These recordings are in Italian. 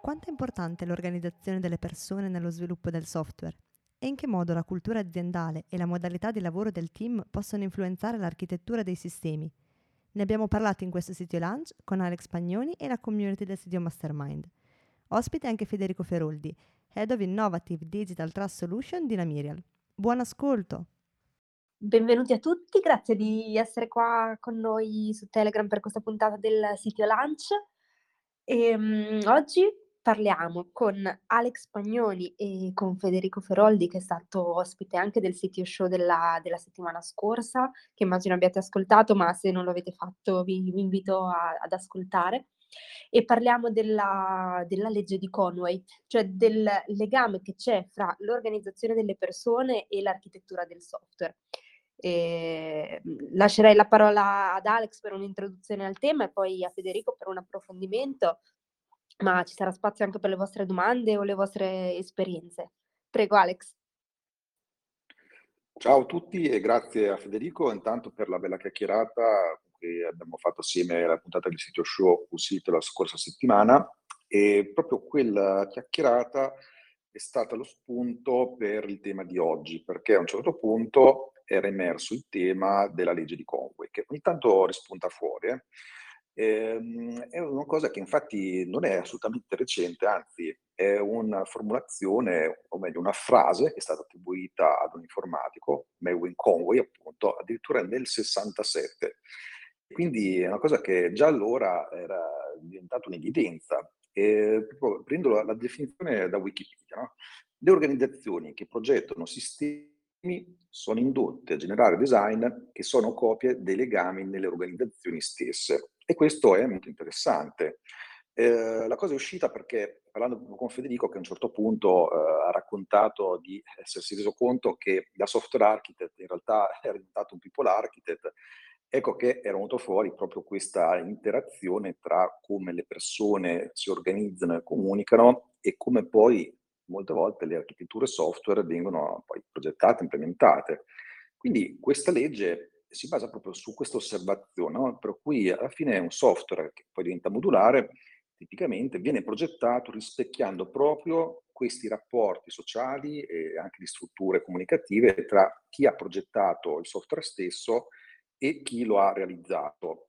Quanto è importante l'organizzazione delle persone nello sviluppo del software? E in che modo la cultura aziendale e la modalità di lavoro del team possono influenzare l'architettura dei sistemi? Ne abbiamo parlato in questo sito Lunch con Alex Pagnoni e la community del sito Mastermind. Ospite anche Federico Feroldi, Head of Innovative Digital Trust Solution di Namirial. Buon ascolto! Benvenuti a tutti, grazie di essere qua con noi su Telegram per questa puntata del sito Lunch. E, um, oggi parliamo con Alex Pagnoni e con Federico Feroldi, che è stato ospite anche del sitio show della, della settimana scorsa, che immagino abbiate ascoltato, ma se non lo avete fatto vi, vi invito a, ad ascoltare. E parliamo della, della legge di Conway, cioè del legame che c'è fra l'organizzazione delle persone e l'architettura del software. E lascerei la parola ad Alex per un'introduzione al tema e poi a Federico per un approfondimento ma ci sarà spazio anche per le vostre domande o le vostre esperienze. Prego Alex. Ciao a tutti e grazie a Federico intanto per la bella chiacchierata che abbiamo fatto assieme alla puntata del sito show uscita la scorsa settimana e proprio quella chiacchierata è stata lo spunto per il tema di oggi perché a un certo punto era emerso il tema della legge di Conway che ogni tanto rispunta fuori. Eh? Ehm, è una cosa che infatti non è assolutamente recente, anzi è una formulazione, o meglio una frase che è stata attribuita ad un informatico, Melvin Conway appunto, addirittura nel 67. Quindi è una cosa che già allora era diventata un'evidenza. E prendo la, la definizione da Wikipedia. No? Le organizzazioni che progettano sistemi sono indotte a generare design che sono copie dei legami nelle organizzazioni stesse. E questo è molto interessante. Eh, la cosa è uscita perché, parlando con Federico, che a un certo punto eh, ha raccontato di essersi reso conto che da software architect in realtà era diventato un people architect, ecco che era venuto fuori proprio questa interazione tra come le persone si organizzano e comunicano e come poi molte volte le architetture software vengono poi progettate, implementate. Quindi questa legge si basa proprio su questa osservazione, no? per cui alla fine un software che poi diventa modulare, tipicamente viene progettato rispecchiando proprio questi rapporti sociali e anche di strutture comunicative tra chi ha progettato il software stesso e chi lo ha realizzato.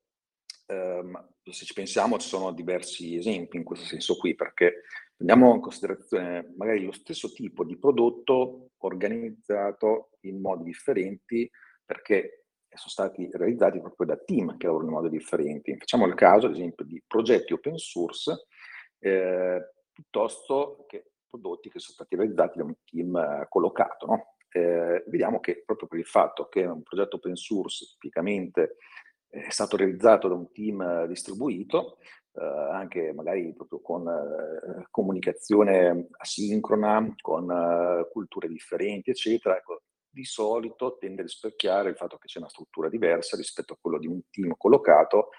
Um, se ci pensiamo ci sono diversi esempi in questo senso qui, perché prendiamo in considerazione magari lo stesso tipo di prodotto organizzato in modi differenti, perché sono stati realizzati proprio da team che lavorano in modi differenti. Facciamo il caso, ad esempio, di progetti open source eh, piuttosto che prodotti che sono stati realizzati da un team eh, collocato. No? Eh, vediamo che proprio per il fatto che un progetto open source tipicamente è stato realizzato da un team eh, distribuito, eh, anche magari proprio con eh, comunicazione asincrona, con culture differenti, eccetera, ecco, di solito tende a rispecchiare il fatto che c'è una struttura diversa rispetto a quello di un team collocato,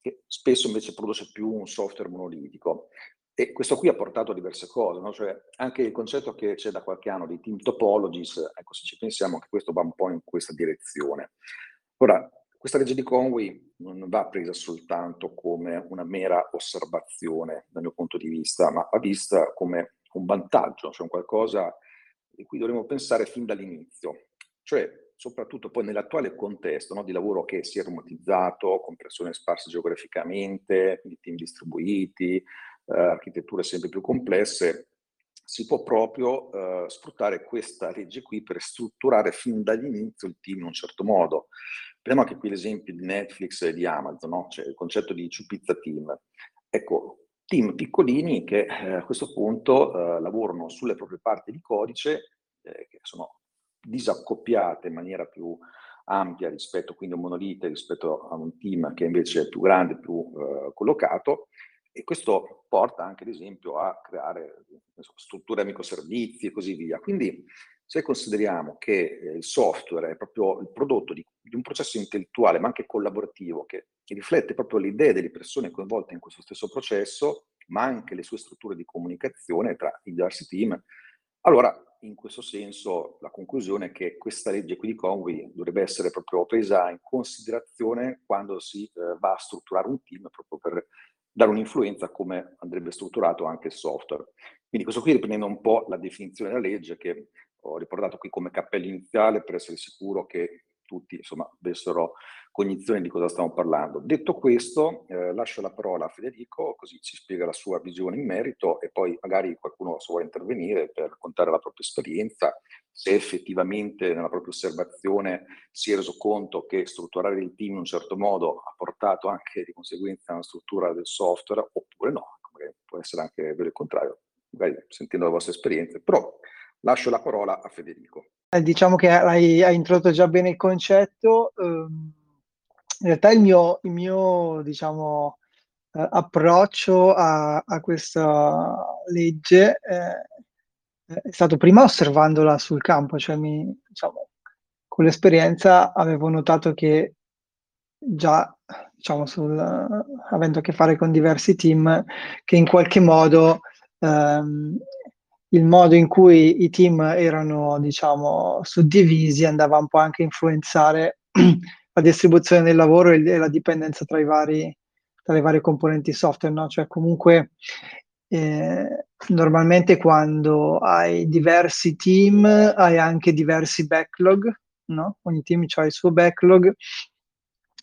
che spesso invece produce più un software monolitico. E questo qui ha portato a diverse cose, no? cioè anche il concetto che c'è da qualche anno di team topologies, ecco se ci pensiamo che questo va un po' in questa direzione. Ora, questa legge di Conway non va presa soltanto come una mera osservazione dal mio punto di vista, ma va vista come un vantaggio, cioè un qualcosa di cui dovremmo pensare fin dall'inizio, cioè soprattutto poi nell'attuale contesto no, di lavoro che si è romotizzato, con persone sparse geograficamente, quindi team distribuiti, eh, architetture sempre più complesse, si può proprio eh, sfruttare questa legge qui per strutturare fin dall'inizio il team in un certo modo. Prendiamo anche qui l'esempio di Netflix e di Amazon, no? cioè il concetto di Ciupizza Team. Ecco, team piccolini che eh, a questo punto eh, lavorano sulle proprie parti di codice, eh, che sono disaccoppiate in maniera più ampia rispetto quindi a un monolite, rispetto a un team che invece è più grande, più eh, collocato e questo porta anche ad esempio a creare so, strutture microservizi e così via. Quindi se consideriamo che eh, il software è proprio il prodotto di, di un processo intellettuale ma anche collaborativo che, che riflette proprio le idee delle persone coinvolte in questo stesso processo, ma anche le sue strutture di comunicazione tra i diversi team, allora in questo senso la conclusione è che questa legge qui di Conway dovrebbe essere proprio presa in considerazione quando si eh, va a strutturare un team proprio per dare un'influenza a come andrebbe strutturato anche il software. Quindi questo qui riprendendo un po' la definizione della legge che ho riportato qui come cappello iniziale per essere sicuro che tutti insomma, avessero cognizione di cosa stiamo parlando. Detto questo, eh, lascio la parola a Federico, così ci spiega la sua visione in merito e poi magari qualcuno se vuole intervenire per raccontare la propria esperienza, se effettivamente nella propria osservazione si è reso conto che strutturare il team in un certo modo ha portato anche di conseguenza a una struttura del software, oppure no, può essere anche vero il contrario, magari sentendo le vostre esperienze, però lascio la parola a Federico. Eh, diciamo che hai, hai, introdotto già bene il concetto. Um, in realtà il mio, il mio diciamo, uh, approccio a, a, questa legge eh, è stato prima osservandola sul campo, cioè mi, diciamo, con l'esperienza avevo notato che già diciamo, sul, avendo a che fare con diversi team, che in qualche modo um, il modo in cui i team erano, diciamo, suddivisi andava un po' anche a influenzare la distribuzione del lavoro e la dipendenza tra, i vari, tra le varie componenti software, no? Cioè comunque eh, normalmente quando hai diversi team hai anche diversi backlog, no? Ogni team ha il suo backlog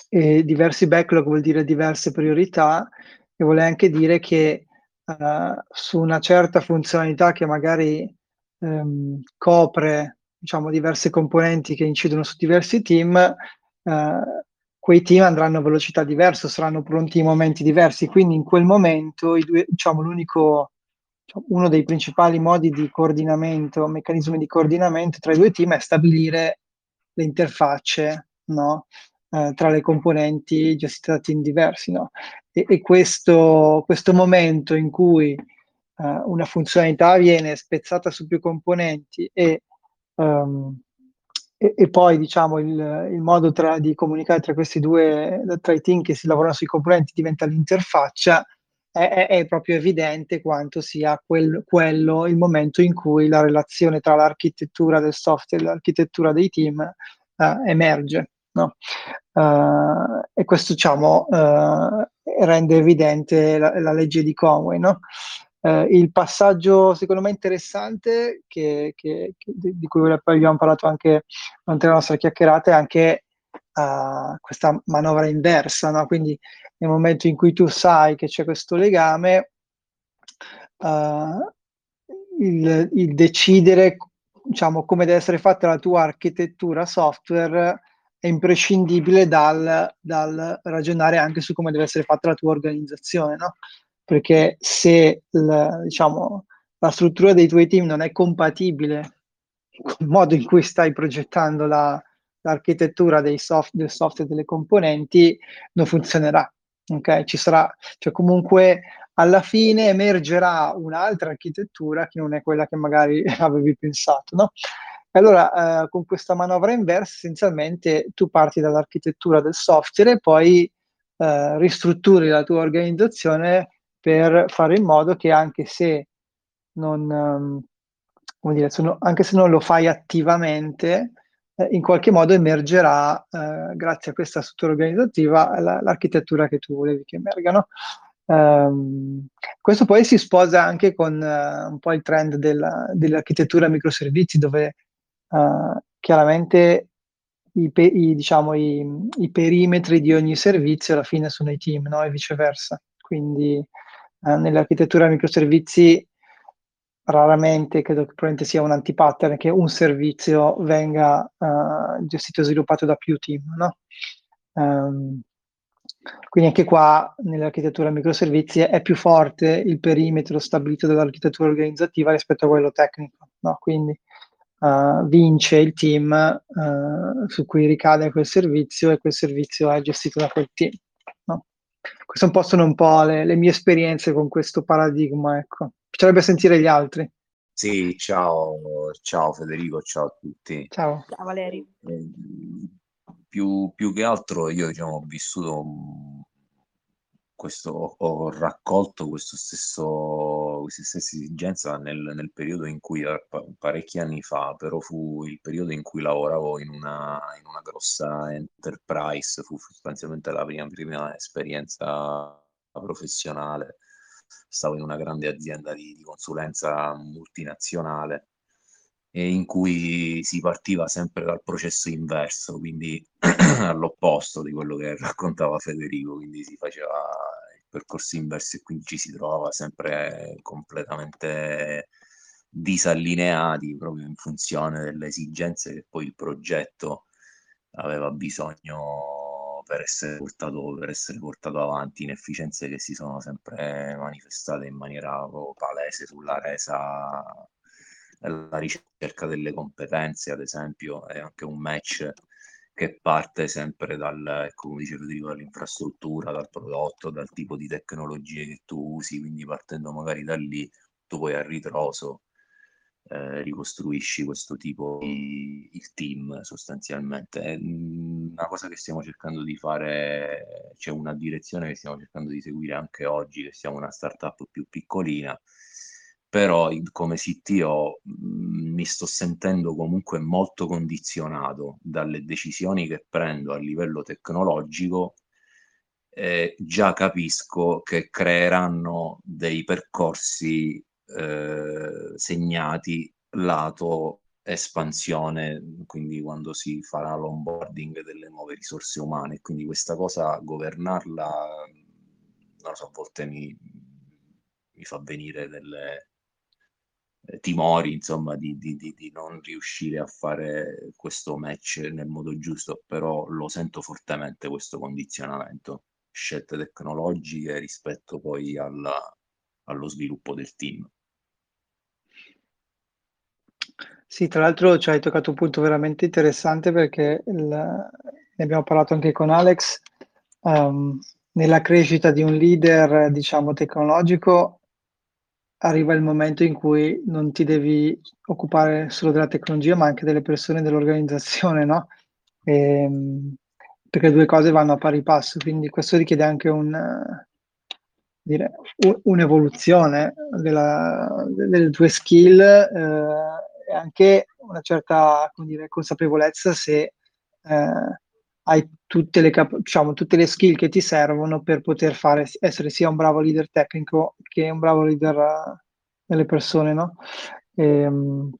e diversi backlog vuol dire diverse priorità e vuole anche dire che uh, su una certa funzionalità che magari um, copre diciamo, diverse componenti che incidono su diversi team, uh, quei team andranno a velocità diverse, saranno pronti in momenti diversi, quindi in quel momento due, diciamo, l'unico, diciamo, uno dei principali modi di coordinamento, meccanismi di coordinamento tra i due team è stabilire le interfacce no? eh, tra le componenti gestite da team diversi. No? E, e questo, questo, momento in cui uh, una funzionalità viene spezzata su più componenti e, um, e, e poi diciamo il, il modo tra, di comunicare tra questi due, tra i team che si lavorano sui componenti diventa l'interfaccia, è, è, proprio evidente quanto sia quel, quello il momento in cui la relazione tra l'architettura del software e l'architettura dei team uh, emerge. No? Uh, e questo diciamo, uh, rende evidente la, la legge di Conway. No? Uh, il passaggio secondo me interessante che, che, che, di cui abbiamo parlato anche durante la nostra chiacchierata è anche questa manovra inversa, no? quindi nel momento in cui tu sai che c'è questo legame, il, il decidere diciamo, come deve essere fatta la tua architettura software è imprescindibile dal, dal, ragionare anche su come deve essere fatta la tua organizzazione, no? Perché se il, diciamo, la struttura dei tuoi team non è compatibile con il modo in cui stai progettando la, l'architettura soft, del software delle componenti, non funzionerà. Ok? Ci sarà, cioè comunque alla fine emergerà un'altra architettura che non è quella che magari avevi pensato, no? Allora, eh, con questa manovra inversa, essenzialmente tu parti dall'architettura del software e poi eh, ristrutturi la tua organizzazione per fare in modo che anche se non, um, come dire, sono, anche se non lo fai attivamente, eh, in qualche modo emergerà, eh, grazie a questa struttura organizzativa, la, l'architettura che tu volevi che emerga. No? Um, questo poi si sposa anche con uh, un po' il trend della, dell'architettura microservizi, dove uh, chiaramente i, pe- i, diciamo, i, i, perimetri di ogni servizio alla fine sono i team no? e viceversa. Quindi uh, nell'architettura microservizi raramente credo che probabilmente sia un antipattern che un servizio venga uh, gestito e sviluppato da più team. No? Um, quindi anche qua nell'architettura microservizi è più forte il perimetro stabilito dall'architettura organizzativa rispetto a quello tecnico. No? Quindi uh, vince il team uh, su cui ricade quel servizio e quel servizio è gestito da quel team. No? Queste un po' sono un po' le, le mie esperienze con questo paradigma, ecco. Piacerebbe sentire gli altri. Sì, ciao, ciao Federico, ciao a tutti. Ciao. Ciao Valerio. Eh, più, più che altro io diciamo, ho vissuto questo, ho raccolto questo stesso, questa stessa esigenza nel, nel periodo in cui, eh, parecchi anni fa, però fu il periodo in cui lavoravo in una, in una grossa enterprise, fu sostanzialmente la prima, prima esperienza professionale. Stavo in una grande azienda di, di consulenza multinazionale e in cui si partiva sempre dal processo inverso, quindi all'opposto di quello che raccontava Federico, quindi si faceva percorso inverso e quindi ci si trovava sempre completamente disallineati proprio in funzione delle esigenze che poi il progetto aveva bisogno per essere portato, per essere portato avanti, inefficienze che si sono sempre manifestate in maniera palese sulla resa la ricerca delle competenze, ad esempio, è anche un match che parte sempre dal, come dice Federico, dall'infrastruttura, dal prodotto, dal tipo di tecnologie che tu usi, quindi partendo magari da lì, tu poi a ritroso eh, ricostruisci questo tipo di il team sostanzialmente. È una cosa che stiamo cercando di fare, c'è una direzione che stiamo cercando di seguire anche oggi, che siamo una startup più piccolina, però come CTO mh, mi sto sentendo comunque molto condizionato dalle decisioni che prendo a livello tecnologico eh, già capisco che creeranno dei percorsi eh, segnati lato espansione, quindi quando si farà l'onboarding delle nuove risorse umane. Quindi questa cosa, governarla, non so, a volte mi, mi fa venire delle, timori, insomma, di, di, di, di, non riuscire a fare questo match nel modo giusto, però lo sento fortemente questo condizionamento, scelte tecnologiche rispetto poi alla, allo sviluppo del team. Sì, tra l'altro ci hai toccato un punto veramente interessante perché il, ne abbiamo parlato anche con Alex. Um, nella crescita di un leader, diciamo, tecnologico, arriva il momento in cui non ti devi occupare solo della tecnologia, ma anche delle persone dell'organizzazione, no? E, ehm, perché due cose vanno a pari passo, quindi questo richiede anche un, dire, un'evoluzione della, delle tue skill eh, e anche una certa dire, consapevolezza se eh, hai tutte le, cap- diciamo, tutte le skill che ti servono per poter fare, essere sia un bravo leader tecnico che un bravo leader uh, delle persone, no? E, um,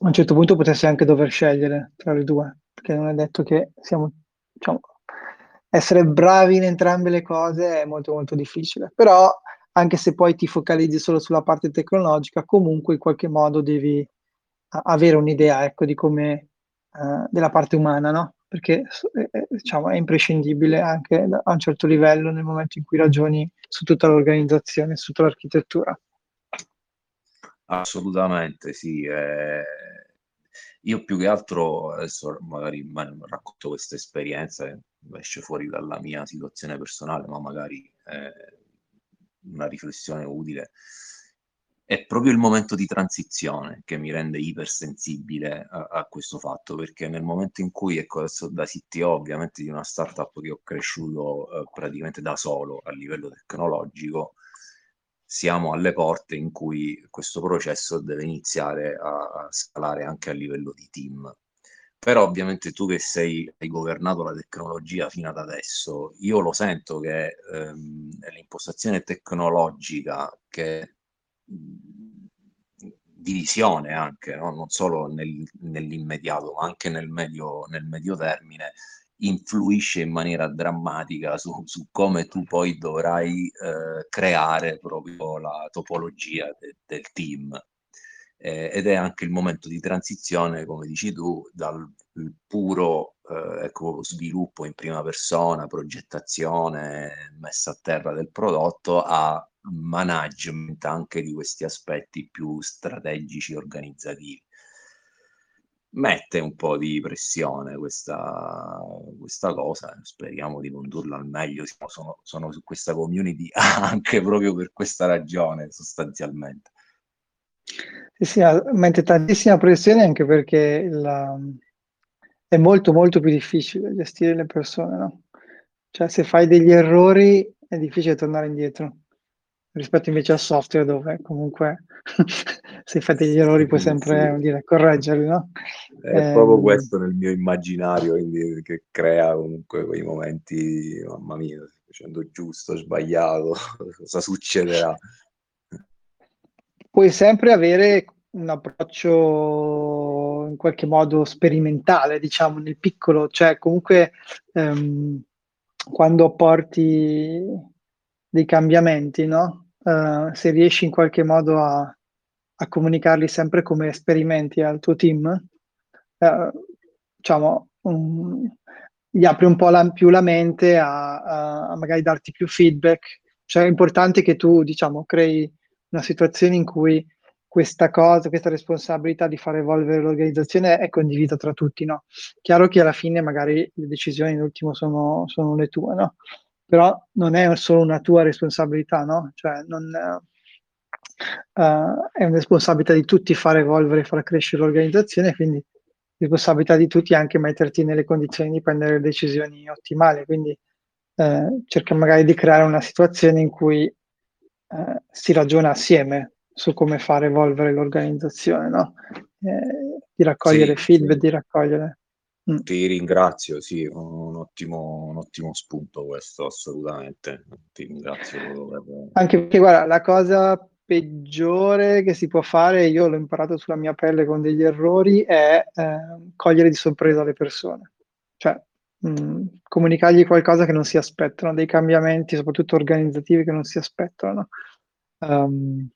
a un certo punto potresti anche dover scegliere tra le due, perché non è detto che siamo, diciamo, essere bravi in entrambe le cose è molto molto difficile, però anche se poi ti focalizzi solo sulla parte tecnologica, comunque in qualche modo devi avere un'idea, ecco, di come, uh, della parte umana, no? Perché eh, diciamo, è imprescindibile anche a un certo livello nel momento in cui ragioni su tutta l'organizzazione, su tutta l'architettura. Assolutamente, sì. Eh, io più che altro adesso magari racconto questa esperienza, esce fuori dalla mia situazione personale, ma magari è una riflessione utile è proprio il momento di transizione che mi rende ipersensibile a, a questo fatto, perché nel momento in cui, ecco, adesso da CTO ovviamente di una startup che ho cresciuto eh, praticamente da solo a livello tecnologico, siamo alle porte in cui questo processo deve iniziare a, a scalare anche a livello di team. Però ovviamente tu che sei, hai governato la tecnologia fino ad adesso, io lo sento che ehm, l'impostazione tecnologica che di visione anche, no? non solo nel, nell'immediato, ma anche nel medio, nel medio termine, influisce in maniera drammatica su, su come tu poi dovrai eh, creare proprio la topologia de, del team. Eh, ed è anche il momento di transizione, come dici tu, dal puro eh, ecco, sviluppo in prima persona, progettazione, messa a terra del prodotto a management anche di questi aspetti più strategici organizzativi. mette un po' di pressione questa, questa cosa, speriamo di condurla al meglio, sono, sono su questa community anche proprio per questa ragione sostanzialmente. Sì, sì, mette tantissima pressione anche perché la, è molto molto più difficile gestire le persone, no? Cioè se fai degli errori è difficile tornare indietro rispetto invece al software dove comunque se fai degli errori puoi sempre sì. dire, correggerli, no? È eh, proprio questo nel mio immaginario quindi, che crea comunque quei momenti, mamma mia, sto facendo giusto, sbagliato, cosa succederà? Puoi sempre avere un approccio in qualche modo sperimentale, diciamo, nel piccolo, cioè comunque ehm, quando porti dei cambiamenti, no? Uh, se riesci in qualche modo a, a, comunicarli sempre come esperimenti al tuo team, uh, diciamo, um, gli apri un po' la, più la mente a, a, a, magari darti più feedback. Cioè è importante che tu, diciamo, crei una situazione in cui questa cosa, questa responsabilità di far evolvere l'organizzazione è condivisa tra tutti, no? Chiaro che alla fine magari le decisioni in ultimo sono, sono le tue, no? Però non è solo una tua responsabilità, no? Cioè, non, uh, è una responsabilità di tutti far evolvere, far crescere l'organizzazione, quindi responsabilità di tutti anche metterti nelle condizioni di prendere decisioni ottimali, quindi uh, cerca magari di creare una situazione in cui uh, si ragiona assieme su come far evolvere l'organizzazione, no? Eh, di raccogliere sì, feedback, sì. di raccogliere Mm. Ti ringrazio, sì, un ottimo, un ottimo spunto questo, assolutamente. Ti ringrazio. Per... Anche perché, guarda, la cosa peggiore che si può fare, io l'ho imparato sulla mia pelle con degli errori, è eh, cogliere di sorpresa le persone. Cioè, mh, mm, comunicargli qualcosa che non si aspettano, dei cambiamenti, soprattutto organizzativi, che non si aspettano. Um,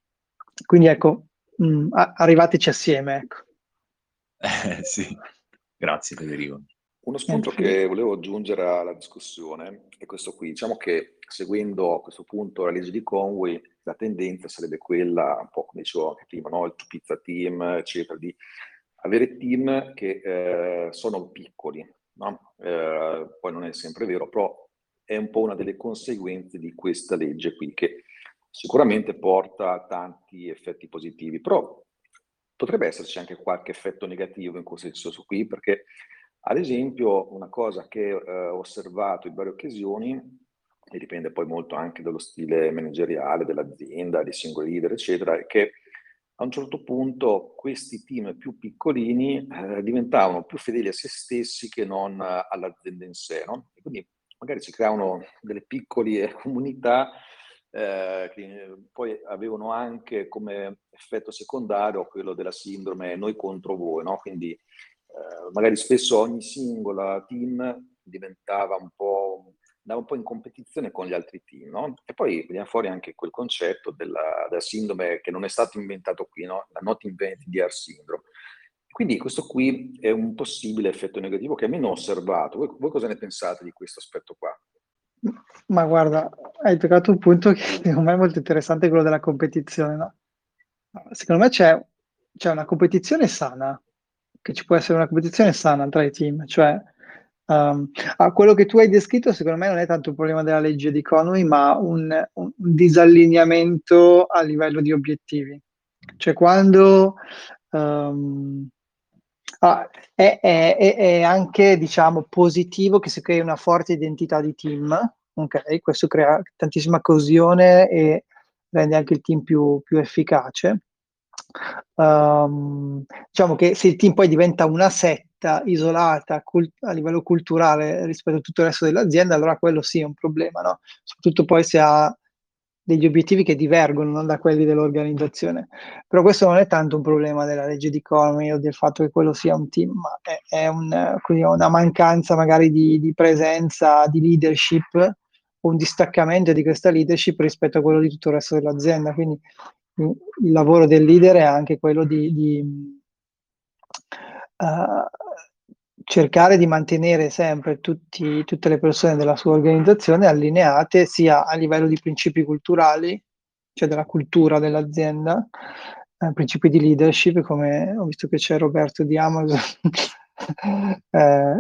quindi, ecco, mh, mm, arrivateci assieme, ecco. Eh, sì. Grazie Federico. Uno spunto che volevo aggiungere alla discussione è questo qui. Diciamo che seguendo a questo punto la legge di Conway, la tendenza sarebbe quella, un po' come dicevo anche prima, no? il pizza team, eccetera, di avere team che eh, sono piccoli. No? Eh, poi non è sempre vero, però è un po' una delle conseguenze di questa legge qui, che sicuramente porta a tanti effetti positivi, però potrebbe esserci anche qualche effetto negativo in questo senso qui, perché ad esempio una cosa che eh, ho osservato in varie occasioni, e dipende poi molto anche dallo stile manageriale dell'azienda, dei singoli leader, eccetera, è che a un certo punto questi team più piccolini eh, diventavano più fedeli a se stessi che non all'azienda in sé, no? Quindi magari si creavano delle piccole comunità eh, che poi avevano anche come effetto secondario quello della sindrome noi contro voi, no? quindi eh, magari spesso ogni singola team diventava un po', andava un po' in competizione con gli altri team, no? e poi veniva fuori anche quel concetto della, della sindrome che non è stato inventato qui, no? la not invented year syndrome. Quindi questo qui è un possibile effetto negativo che almeno ho osservato. Voi, voi cosa ne pensate di questo aspetto qua? Ma guarda, hai toccato un punto che secondo me è molto interessante, quello della competizione, no? Secondo me c'è, c'è una competizione sana, che ci può essere una competizione sana tra i team, cioè um, ah, quello che tu hai descritto secondo me non è tanto un problema della legge di Conway, ma un, un disallineamento a livello di obiettivi. Cioè quando um, Ah, è, è, è, anche, diciamo, positivo che si crei una forte identità di team, ok? Questo crea tantissima coesione e rende anche il team più, più efficace. Um, diciamo che se il team poi diventa una setta isolata cult- a livello culturale rispetto a tutto il resto dell'azienda, allora quello sì è un problema, no? Soprattutto poi se ha degli obiettivi che divergono no, da quelli dell'organizzazione. Però questo non è tanto un problema della legge di Conway o del fatto che quello sia un team, ma è, è un, una mancanza magari di, di, presenza, di leadership un distaccamento di questa leadership rispetto a quello di tutto il resto dell'azienda. Quindi il lavoro del leader è anche quello di, di uh, cercare di mantenere sempre tutti, tutte le persone della sua organizzazione allineate sia a livello di principi culturali, cioè della cultura dell'azienda, eh, principi di leadership, come ho visto che c'è Roberto di Amazon, eh,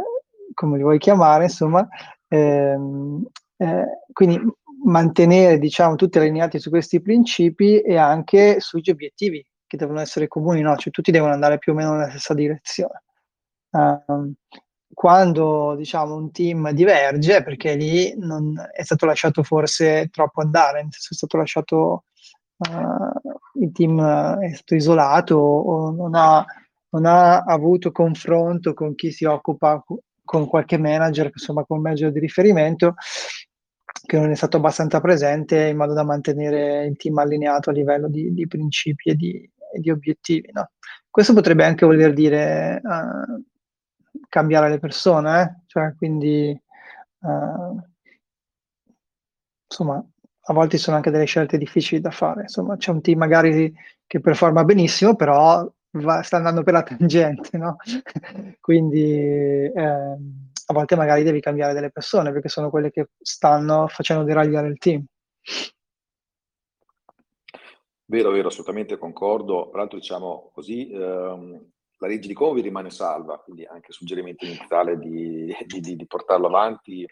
come li vuoi chiamare, insomma, ehm, eh, quindi mantenere diciamo tutti allineati su questi principi e anche sugli obiettivi che devono essere comuni, no? cioè tutti devono andare più o meno nella stessa direzione. Uh, quando diciamo un team diverge perché lì non è stato lasciato forse troppo andare, nel senso è stato lasciato uh, il team è stato isolato o non ha, non ha avuto confronto con chi si occupa con qualche manager, insomma con un manager di riferimento che non è stato abbastanza presente in modo da mantenere il team allineato a livello di, di principi e di, e di obiettivi. No? Questo potrebbe anche voler dire uh, cambiare le persone, eh? cioè quindi uh, insomma a volte sono anche delle scelte difficili da fare, insomma c'è un team magari che performa benissimo però va, sta andando per la tangente, no? quindi eh, a volte magari devi cambiare delle persone perché sono quelle che stanno facendo deragliare il team. Vero, vero, assolutamente concordo. Tra l'altro, diciamo così, ehm, la legge di Covid rimane salva, quindi anche il suggerimento iniziale di, di, di, di, portarlo avanti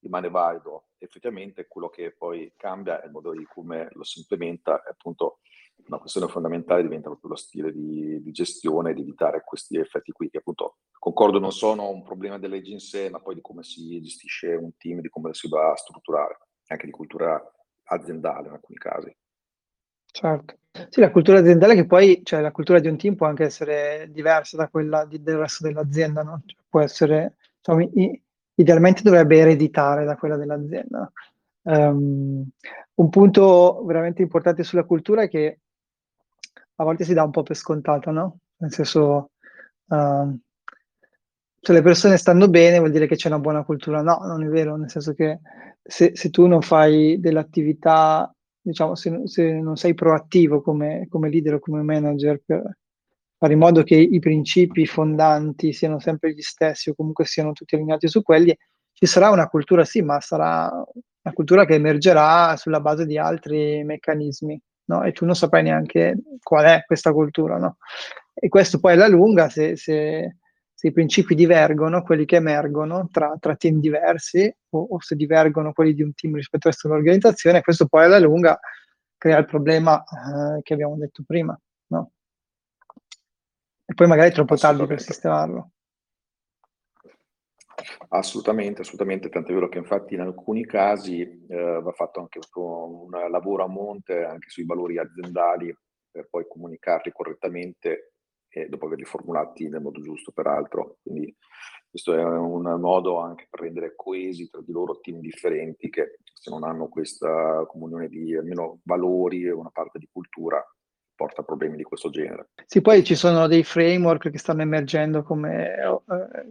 rimane valido. Effettivamente quello che poi cambia è il modo di come lo si implementa, è appunto una questione fondamentale diventa proprio lo stile di, di gestione, di evitare questi effetti qui, che appunto concordo non sono un problema delle leggi in sé, ma poi di come si gestisce un team, di come si va a strutturare, anche di cultura aziendale in alcuni casi. Certo. Sì, la cultura aziendale che poi, cioè la cultura di un team può anche essere diversa da quella di, del resto dell'azienda, no? Cioè, può essere, insomma, idealmente dovrebbe ereditare da quella dell'azienda. Um, un punto veramente importante sulla cultura è che a volte si dà un po' per scontato, no? Nel senso, uh, se le persone stanno bene vuol dire che c'è una buona cultura. No, non è vero, nel senso che se, se tu non fai dell'attività, diciamo, se, se non sei proattivo come, come, leader o come manager per fare in modo che i principi fondanti siano sempre gli stessi o comunque siano tutti allineati su quelli, ci sarà una cultura, sì, ma sarà una cultura che emergerà sulla base di altri meccanismi no? e tu non saprai neanche qual è questa cultura. No? E questo poi alla lunga, se, se, se, i principi divergono, quelli che emergono tra, tra team diversi o, o, se divergono quelli di un team rispetto a un'organizzazione, questo poi alla lunga crea il problema eh, che abbiamo detto prima. No? E poi magari è troppo tardi per sistemarlo. Assolutamente, assolutamente, tant'è vero che infatti in alcuni casi eh, va fatto anche un lavoro a monte anche sui valori aziendali per poi comunicarli correttamente e dopo averli formulati nel modo giusto, peraltro. Quindi questo è un modo anche per rendere coesi tra di loro team differenti che se non hanno questa comunione di almeno valori e una parte di cultura porta problemi di questo genere. Sì, poi ci sono dei framework che stanno emergendo come uh,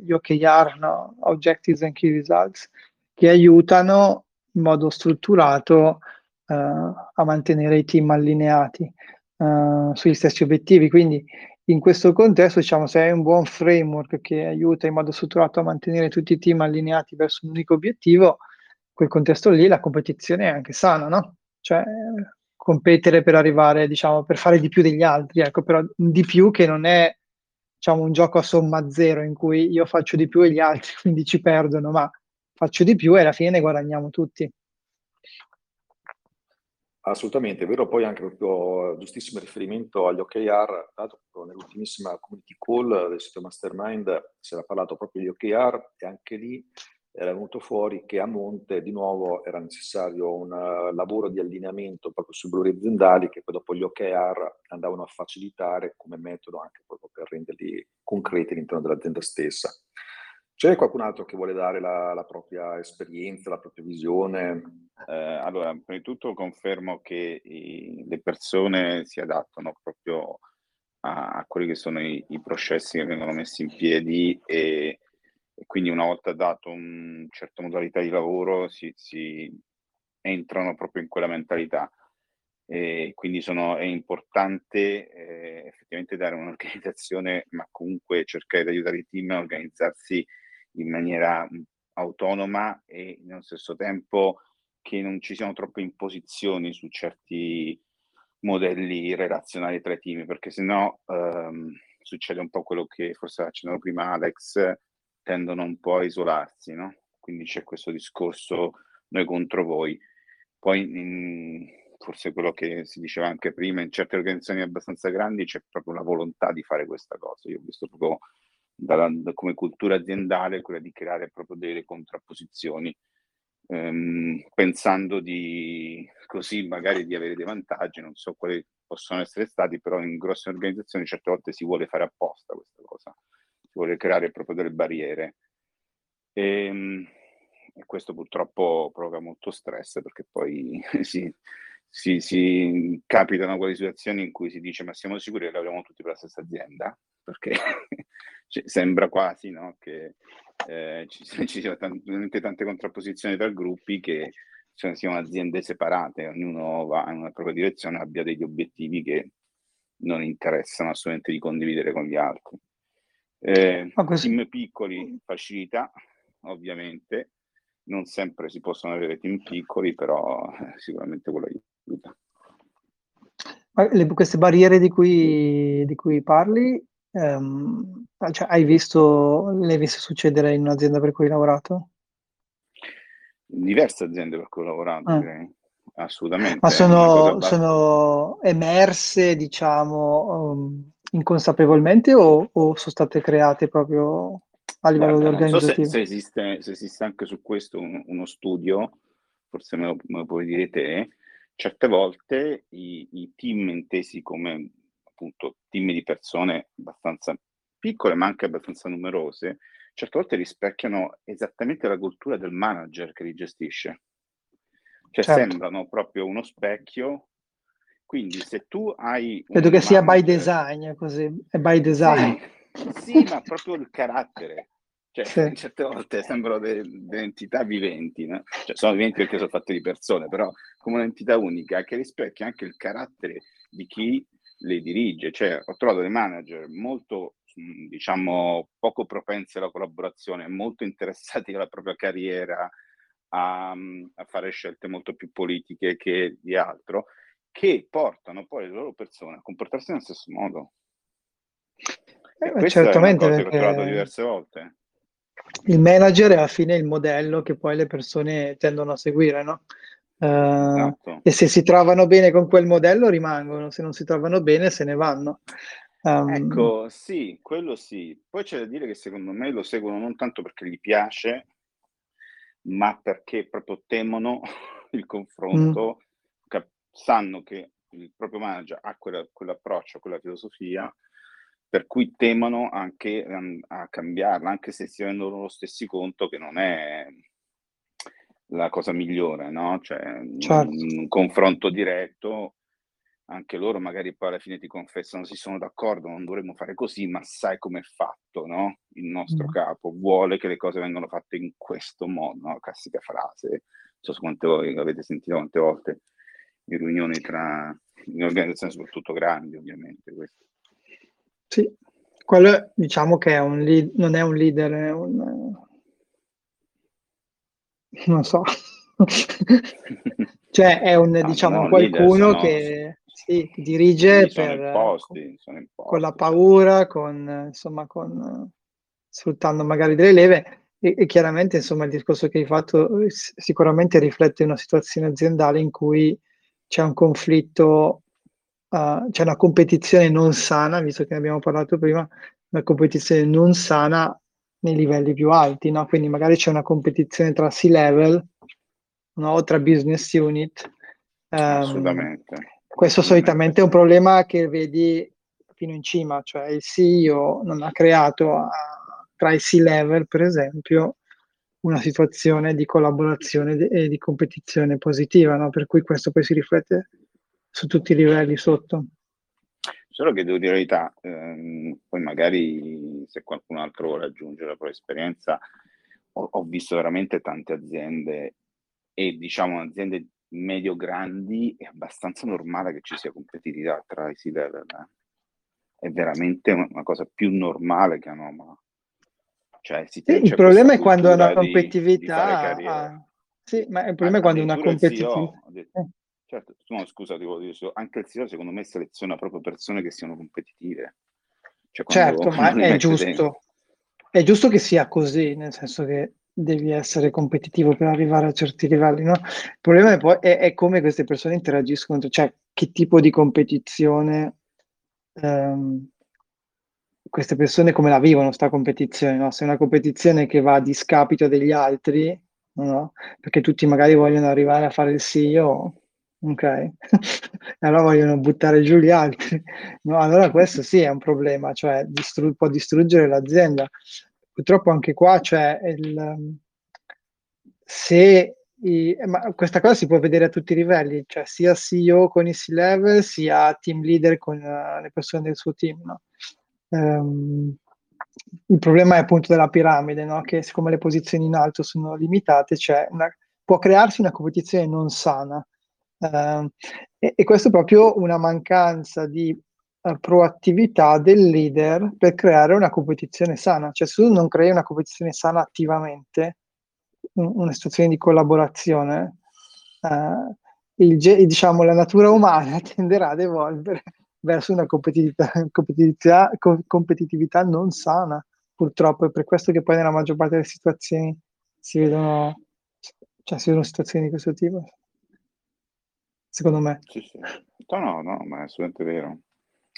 gli OKR, no? Objectives and Key Results, che aiutano in modo strutturato uh, a mantenere i team allineati uh, sugli stessi obiettivi. Quindi in questo contesto, diciamo, se hai un buon framework che aiuta in modo strutturato a mantenere tutti i team allineati verso un unico obiettivo, quel contesto lì la competizione è anche sana, no? Cioè competere per arrivare, diciamo, per fare di più degli altri, ecco, però di più che non è, diciamo, un gioco a somma zero in cui io faccio di più e gli altri quindi ci perdono, ma faccio di più e alla fine ne guadagniamo tutti. Assolutamente, è vero poi anche proprio giustissimo riferimento agli OKR, tra l'altro nell'ultimissima community call del sito Mastermind si era parlato proprio di OKR e anche lì era venuto fuori che a monte di nuovo era necessario un uh, lavoro di allineamento proprio sui valori aziendali che poi dopo gli OKR andavano a facilitare come metodo anche proprio per renderli concreti all'interno dell'azienda stessa. C'è qualcun altro che vuole dare la, la propria esperienza, la propria visione? Eh, allora, prima di tutto confermo che i, le persone si adattano proprio a, a quelli che sono i, i processi che vengono messi in piedi e e quindi una volta dato una certa modalità di lavoro si, si, entrano proprio in quella mentalità. E quindi sono, è importante eh, effettivamente dare un'organizzazione, ma comunque cercare di aiutare i team a organizzarsi in maniera autonoma e nello stesso tempo che non ci siano troppe imposizioni su certi modelli relazionali tra i team, perché sennò ehm, succede un po' quello che forse accennavo prima Alex, tendono un po' a isolarsi, no? Quindi c'è questo discorso noi contro voi. Poi in, forse quello che si diceva anche prima, in certe organizzazioni abbastanza grandi c'è proprio la volontà di fare questa cosa. Io ho visto proprio dalla, da, come cultura aziendale quella di creare proprio delle contrapposizioni, ehm, pensando di così magari di avere dei vantaggi, non so quali possono essere stati, però in grosse organizzazioni certe volte si vuole fare apposta questa cosa, si vuole creare proprio delle barriere. E, ehm, e questo purtroppo provoca molto stress perché poi si, si, si, capitano quelle situazioni in cui si dice ma siamo sicuri che lavoriamo tutti per la stessa azienda? Perché cioè, sembra quasi no, che eh, ci, ci siano tante, tante contrapposizioni tra gruppi che cioè, siano aziende separate, ognuno va in una propria direzione, abbia degli obiettivi che non interessano assolutamente di condividere con gli altri. Eh, questo... Team piccoli facilita, ovviamente, non sempre si possono avere team piccoli, però eh, sicuramente quello aiuta. Le, queste barriere di cui, di cui parli, ehm, cioè, hai visto, le hai viste succedere in un'azienda per cui hai lavorato? Diverse aziende per cui ho lavorato, ah. direi. Assolutamente. Ma sono, sono emerse, diciamo, um, inconsapevolmente o, o, sono state create proprio a livello Guarda, organizzativo? So se, se, esiste, se, esiste, anche su questo un, uno studio, forse me lo, me lo puoi dire te, certe volte i, i, team intesi come appunto team di persone abbastanza piccole ma anche abbastanza numerose, certe volte rispecchiano esattamente la cultura del manager che li gestisce. Cioè certo. sembrano proprio uno specchio. Quindi se tu hai... Credo che manager... sia by design, così, è by design. Sì, sì ma proprio il carattere. Cioè, sì. certe volte sembrano delle entità viventi, no? cioè, sono viventi perché sono fatte di persone, però come un'entità unica che rispecchia anche il carattere di chi le dirige. Cioè, ho trovato dei manager molto, diciamo, poco propensi alla collaborazione, molto interessati alla propria carriera, a, a fare scelte molto più politiche che di altro, che portano poi le loro persone a comportarsi nello stesso modo. Eh, certamente, che ho trovato diverse volte il manager è alla fine il modello che poi le persone tendono a seguire, no? Uh, esatto. E se si trovano bene con quel modello rimangono, se non si trovano bene se ne vanno. Um, ecco, sì, quello sì. Poi c'è da dire che secondo me lo seguono non tanto perché gli piace, ma perché proprio temono il confronto, mm. cap- sanno che il proprio manager ha quella, quell'approccio, quella filosofia per cui temono anche um, a cambiarla, anche se si rendono loro stessi conto che non è la cosa migliore, no? Cioè, certo. un, confronto diretto, anche loro magari poi alla fine ti confessano si sono d'accordo, non dovremmo fare così, ma sai com'è fatto, no? Il nostro mm. capo vuole che le cose vengano fatte in questo modo, no? Classica frase, non so quante voi avete sentito quante volte in riunioni tra in organizzazioni soprattutto grandi, ovviamente. Questo. Sì, quello diciamo che è un lead, non è un leader, è un... non so. cioè è un, ah, diciamo, qualcuno leader, che sì, dirige per, imposti, con, con, la paura, con, insomma, con, sfruttando magari delle leve. E, e, chiaramente insomma il discorso che hai fatto sicuramente riflette una situazione aziendale in cui c'è un conflitto uh, c'è una competizione non sana, visto che ne abbiamo parlato prima, una competizione non sana nei livelli più alti, no? quindi magari c'è una competizione tra C-level no? o tra business unit. Um, Assolutamente. Questo solitamente è un problema che vedi fino in cima, cioè il CEO non ha creato uh, tra i C-level, per esempio, una situazione di collaborazione e di competizione positiva, no? per cui questo poi si riflette su tutti i livelli sotto. Solo che devo dire la verità, ehm, poi magari se qualcun altro vuole aggiungere la propria esperienza, ho, ho visto veramente tante aziende e diciamo aziende medio-grandi, è abbastanza normale che ci sia competitività tra i C-level. Eh? È veramente una, una, cosa più normale che anomala. Cioè, si sì, il problema è quando una competitività... Di, di sì, ma il problema è quando una competitività... Eh Certo, no, scusa, devo dire, anche il CEO secondo me seleziona proprio persone che siano competitive. Cioè, certo, ma è giusto, dentro. è giusto che sia così, nel senso che devi essere competitivo per arrivare a certi livelli, no? Il problema è, poi, è, è come queste persone interagiscono, cioè che tipo di competizione ehm, queste persone come la vivono sta competizione, no? Se è una competizione che va a discapito degli altri, no? Perché tutti magari vogliono arrivare a fare il CEO, ok? allora vogliono buttare giù gli altri, no? Allora questo sì è un problema, cioè distru- può distruggere l'azienda. Purtroppo anche qua c'è il... Se i, ma questa cosa si può vedere a tutti i livelli, cioè sia CEO con i C-level, sia team leader con uh, le persone del suo team, no? Um, il problema è appunto della piramide, no? che siccome le posizioni in alto sono limitate, cioè una, può crearsi una competizione non sana. Uh, e, e, questo è proprio una mancanza di uh, proattività del leader per creare una competizione sana. Cioè se tu non crei una competizione sana attivamente, un, una situazione di collaborazione, uh, il, diciamo, la natura umana tenderà ad evolvere verso una competitività, competitività, competitività non sana, purtroppo. È per questo che poi nella maggior parte delle situazioni si vedono, cioè, si vedono situazioni di questo tipo. Secondo me. Sì, sì. No, no, no, ma è assolutamente vero.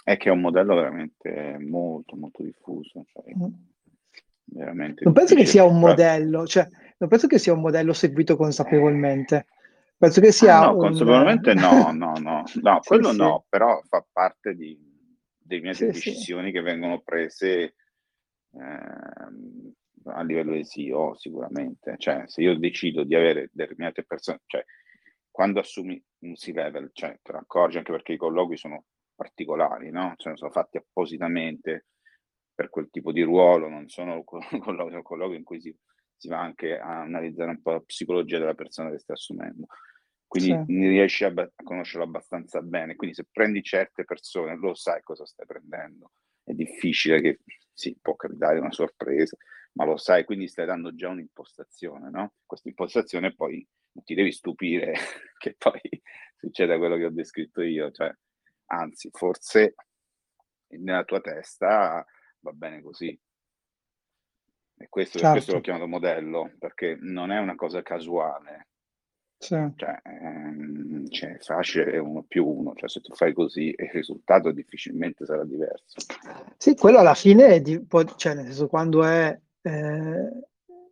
È che è un modello veramente molto, molto diffuso. Cioè, mm. veramente non penso che sia un modello, cioè, non penso che sia un modello seguito consapevolmente. Penso che sia. Ah, no, un... consapevolmente no, no, no, no, quello sì, no, però fa parte di, delle mie decisioni che vengono prese eh, a livello di CEO sicuramente. Cioè, se io decido di avere determinate persone, cioè, quando assumi un C-level, cioè, te ne accorgi anche perché i colloqui sono particolari, no? Cioè, sono fatti appositamente per quel tipo di ruolo, non sono colloqui, colloqui in cui si, si va anche a analizzare un po' la psicologia della persona che stai assumendo quindi sì. riesci a, a, conoscerlo abbastanza bene. Quindi se prendi certe persone, lo sai cosa stai prendendo. È difficile che sì, può capitare una sorpresa, ma lo sai, quindi stai dando già un'impostazione, no? Questa impostazione poi non ti devi stupire che poi succeda quello che ho descritto io, cioè, anzi, forse nella tua testa va bene così. E questo, certo. questo l'ho chiamato modello, perché non è una cosa casuale, sì. Cioè, ehm, cioè, facile uno più uno, cioè se tu fai così il risultato difficilmente sarà diverso. Sì, quello alla fine è, di, cioè nel senso quando è, eh,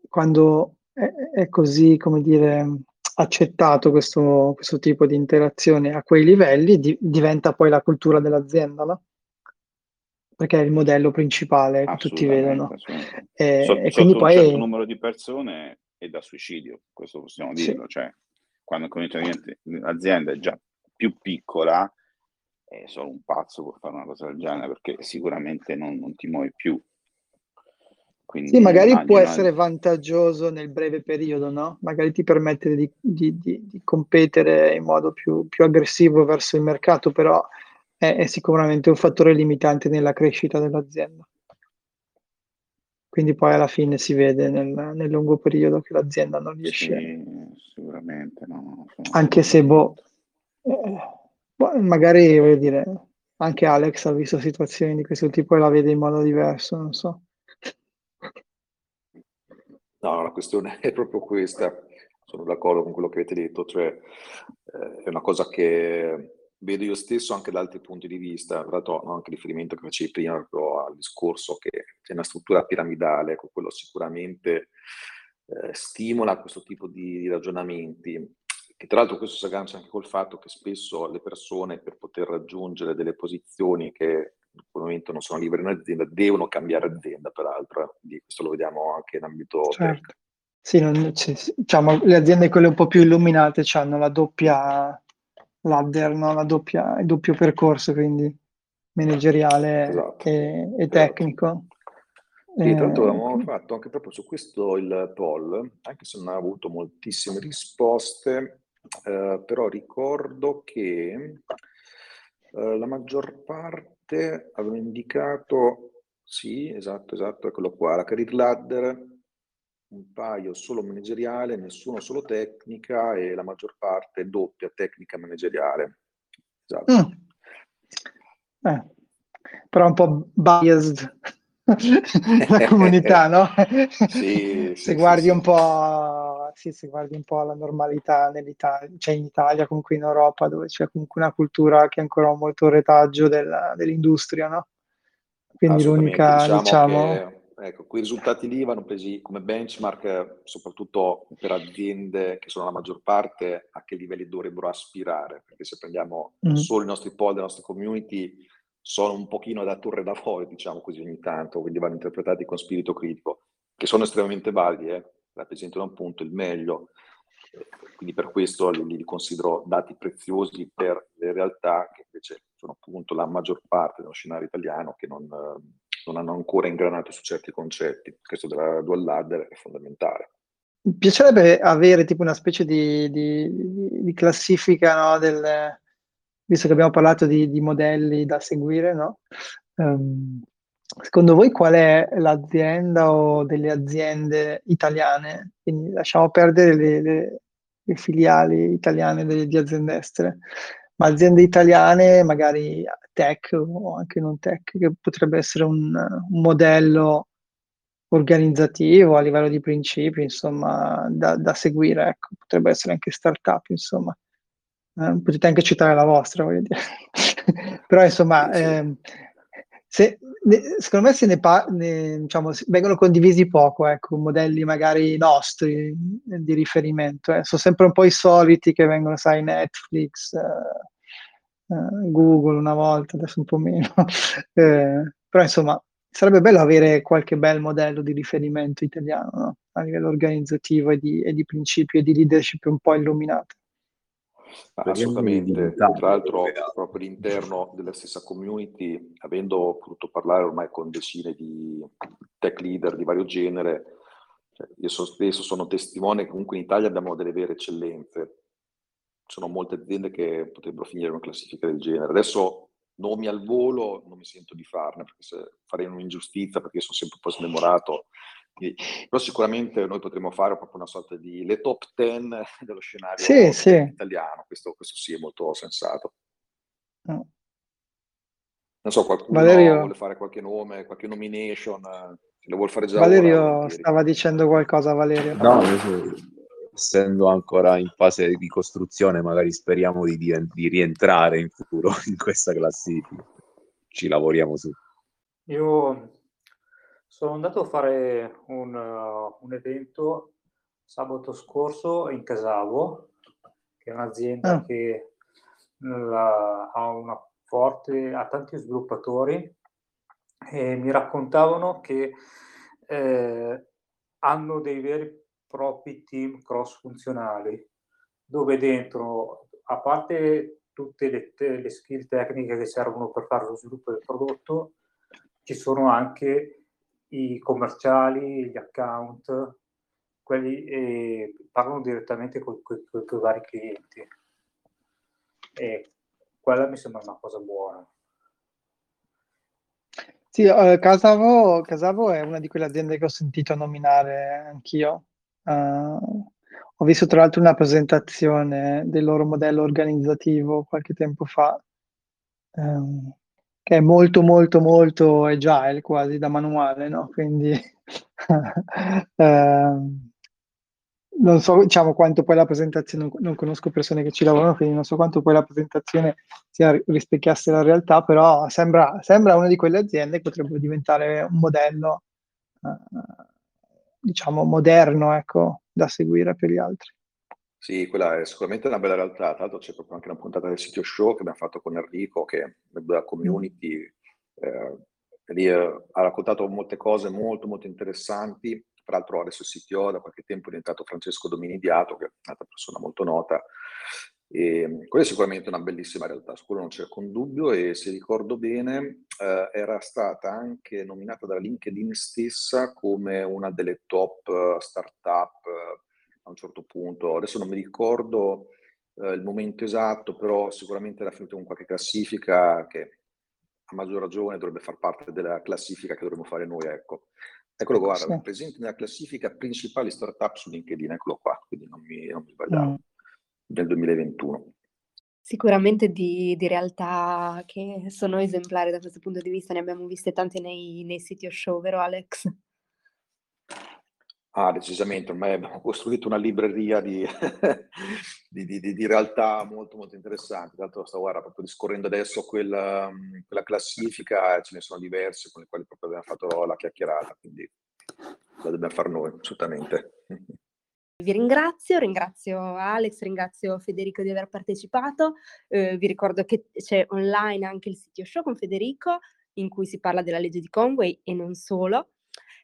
quando è, è, così, come dire, accettato questo, questo, tipo di interazione a quei livelli, di, diventa poi la cultura dell'azienda, no? Perché è il modello principale che tutti vedono. E, so, e quindi poi... un certo numero di persone è da suicidio, questo possiamo dirlo, sì. cioè quando l'azienda è già più piccola, è solo un pazzo può fare una cosa del genere perché sicuramente non, non ti muovi più. Quindi sì, magari può essere vantaggioso nel breve periodo, no? Magari ti permette di, di, di, di competere in modo più, più, aggressivo verso il mercato, però è, è sicuramente un fattore limitante nella crescita dell'azienda. Quindi poi alla fine si vede nel, nel lungo periodo che l'azienda non riesce. Sì, sicuramente no. Anche se boh, eh, boh, magari voglio dire, anche Alex ha visto situazioni di questo tipo e la vede in modo diverso, non so. No, la questione è proprio questa, sono d'accordo con quello che avete detto, cioè eh, è una cosa che vedo io stesso anche da altri punti di vista, dato anche riferimento che facevi prima al discorso che c'è una struttura piramidale, ecco, quello sicuramente eh, stimola questo tipo di, ragionamenti, che tra l'altro questo si aggancia anche col fatto che spesso le persone per poter raggiungere delle posizioni che in quel momento non sono libere in azienda devono cambiare azienda peraltro, eh. quindi questo lo vediamo anche in ambito certo. Sì, non, diciamo, le aziende quelle un po' più illuminate hanno la doppia ladder, no? la doppia, il doppio percorso, quindi manageriale esatto. e, e, tecnico. Esatto. Sì, tra l'altro avevamo eh, fatto anche proprio su questo il poll, anche se non ha avuto moltissime risposte, eh, però ricordo che eh, la maggior parte aveva indicato, sì, esatto, esatto, eccolo qua, la career ladder un paio solo manageriale, nessuno solo tecnica e la maggior parte doppia tecnica manageriale. Esatto. Mm. Eh, però un po' biased la comunità, no? sì, se sì, guardi sì, un po' sì, se guardi un po' la normalità nell'Italia, cioè in Italia, comunque in Europa, dove c'è comunque una cultura che è ancora molto retaggio della, dell'industria, no? Quindi l'unica, diciamo, diciamo... Che, ecco, quei risultati lì vanno presi come benchmark, soprattutto per aziende che sono la maggior parte, a che livelli dovrebbero aspirare, perché se prendiamo mm. solo i nostri poll, le nostre community, sono un pochino da torre da fuori, diciamo così ogni tanto, quindi vanno interpretati con spirito critico, che sono estremamente validi, eh? Rappresentano appunto il meglio. Quindi per questo li, considero dati preziosi per le realtà che invece sono appunto la maggior parte dello scenario italiano che non, non hanno ancora ingranato su certi concetti. Questo della dual ladder è fondamentale. Mi piacerebbe avere tipo una specie di, di, di classifica no, del, visto che abbiamo parlato di, di modelli da seguire, no? Um, secondo voi qual è l'azienda o delle aziende italiane? Quindi lasciamo perdere le, le, le filiali italiane di, di aziende estere, ma aziende italiane, magari tech o anche non tech, che potrebbe essere un, un modello organizzativo a livello di principi, insomma, da, da seguire, ecco. potrebbe essere anche startup, insomma. Eh, potete anche citare la vostra, voglio dire. Però insomma, eh, se, secondo me se ne, pa- ne diciamo, vengono condivisi poco, ecco, modelli magari nostri eh, di riferimento. Eh. Sono sempre un po' i soliti che vengono, sai, Netflix, eh, eh, Google una volta, adesso un po' meno. però insomma, sarebbe bello avere qualche bel modello di riferimento italiano no? a livello organizzativo e di, e di principio e di leadership un po' illuminato. Assolutamente, tra l'altro proprio all'interno della stessa community, avendo potuto parlare ormai con decine di tech leader di vario genere, cioè io so stesso sono testimone che comunque in Italia abbiamo delle vere eccellenze. Sono molte aziende che potrebbero finire in una classifica del genere. Adesso nomi al volo non mi sento di farne, perché se farei un'ingiustizia, perché sono sempre un po' smemorato però sicuramente noi potremmo fare proprio una sorta di le top 10 dello scenario sì, sì. italiano, questo, questo, sì è molto sensato. No. Non so, qualcuno Valerio... vuole fare qualche nome, qualche nomination, se lo vuole fare già Valerio ora, stava dicendo qualcosa, Valerio. No, essendo ancora in fase di costruzione, magari speriamo di, di rientrare in futuro in questa classifica. Ci lavoriamo su. Io sono andato a fare un, uh, un evento sabato scorso in Casavo, che è un'azienda ah. che la, ha una forte, ha tanti sviluppatori e mi raccontavano che eh, hanno dei veri e propri team cross funzionali dove dentro, a parte tutte le, le skill tecniche che servono per fare lo sviluppo del prodotto, ci sono anche i commerciali, gli account, quelli eh, parlano direttamente con, i vari clienti. E quella mi sembra una cosa buona. Sì, uh, Casavo, Casavo, è una di quelle aziende che ho sentito nominare anch'io. Uh, ho visto tra l'altro una presentazione del loro modello organizzativo qualche tempo fa. Um, che è molto molto molto agile, quasi da manuale, no? Quindi eh, non so diciamo, quanto poi la presentazione, non, non, conosco persone che ci lavorano, quindi non so quanto poi la presentazione sia, rispecchiasse la realtà, però sembra, sembra una di quelle aziende che potrebbe diventare un modello, eh, diciamo, moderno, ecco, da seguire per gli altri. Sì, quella è sicuramente una bella realtà. Tra l'altro c'è proprio anche una puntata del sito show che abbiamo fatto con Enrico, che è della community. Eh, lì eh, ha raccontato molte cose molto, molto interessanti. Tra l'altro adesso il CTO da qualche tempo è diventato Francesco Dominidiato, che è un'altra persona molto nota. E quella è sicuramente una bellissima realtà, su quello non c'è alcun dubbio e se ricordo bene eh, era stata anche nominata da LinkedIn stessa come una delle top eh, startup eh, a un certo punto. Adesso non mi ricordo eh, il momento esatto, però sicuramente era finito con qualche classifica che a maggior ragione dovrebbe far parte della classifica che dovremmo fare noi, ecco. Eccolo qua, sì. presente nella classifica principali startup su LinkedIn, eccolo qua, quindi non mi, non mi sbagliamo, mm. del 2021. Sicuramente di, di, realtà che sono esemplari da questo punto di vista, ne abbiamo viste tante nei, nei siti show, vero Alex? Ah, decisamente, ormai abbiamo costruito una libreria di, di, di, di realtà molto molto interessanti. Tra l'altro, sto guarda, proprio discorrendo adesso quella, quella classifica, ce ne sono diverse con le quali proprio abbiamo fatto la chiacchierata, quindi la dobbiamo fare noi, assolutamente. Vi ringrazio, ringrazio Alex, ringrazio Federico di aver partecipato. Eh, vi ricordo che c'è online anche il sito show con Federico in cui si parla della legge di Conway e non solo.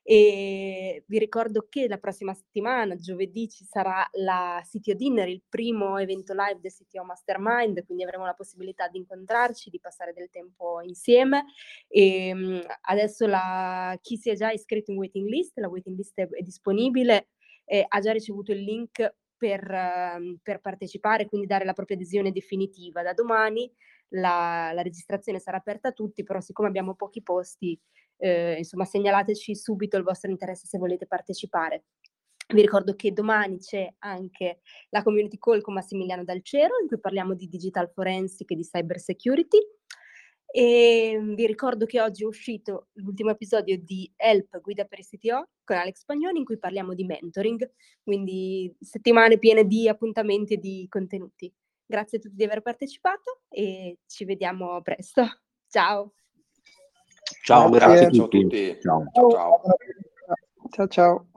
E vi ricordo che la prossima settimana, giovedì, ci sarà la CTO Dinner, il primo evento live del CTO Mastermind, quindi avremo la possibilità di incontrarci, di passare del tempo insieme. E ehm, adesso la, chi si è già iscritto in waiting list, la waiting list è, è disponibile, eh, ha già ricevuto il link per, uh, per, partecipare, quindi dare la propria adesione definitiva. Da domani la, la registrazione sarà aperta a tutti, però siccome abbiamo pochi posti, eh, insomma segnalateci subito il vostro interesse se volete partecipare. Vi ricordo che domani c'è anche la community call con Massimiliano Dalcero in cui parliamo di digital forensic e di cyber security. E vi ricordo che oggi è uscito l'ultimo episodio di Help, guida per il CTO, con Alex Spagnoli, in cui parliamo di mentoring, quindi settimane piene di appuntamenti e di contenuti. Grazie a tutti di aver partecipato e ci vediamo presto. Ciao! Ciao, grazie, grazie a tutti. Ciao, ciao. Ciao, ciao.